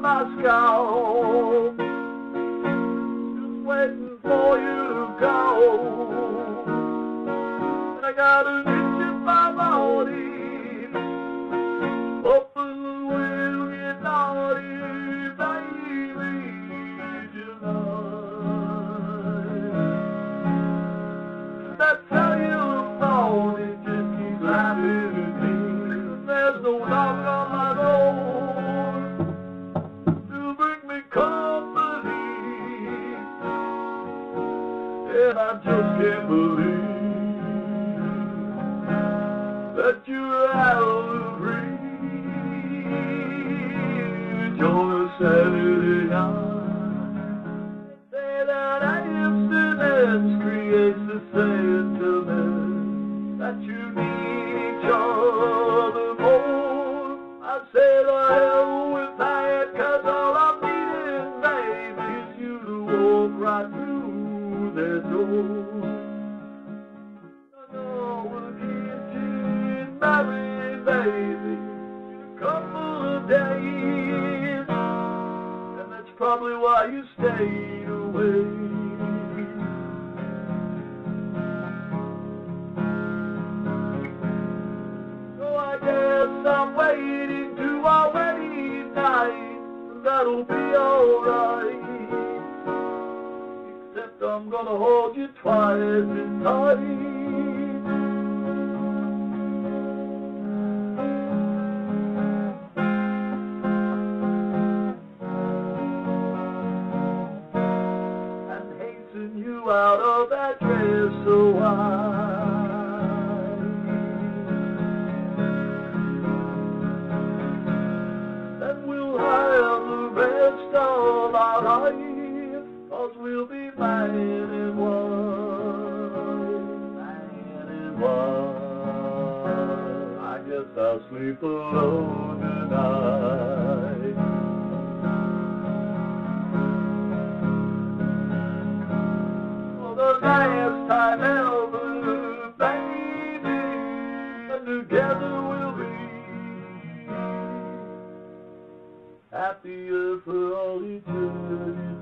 Moscow. Just waiting for you to go. And I just can't believe that you're out of reach. You're a Saturday night. Say that creates the sentiment that you need each other. I all needing, baby, is you to walk right that door. I know we're getting married, baby, in a couple of days, and that's probably why you stayed away. So I guess I'm waiting to our wedding night. That'll be alright. I'm gonna hold you twice as tight. And hasten you out of that dress so wide. Then we'll have the rest of our life, cause we'll be fighting one, one. I guess I'll sleep alone tonight. For the last time ever, baby, together we'll be happier for all eternity.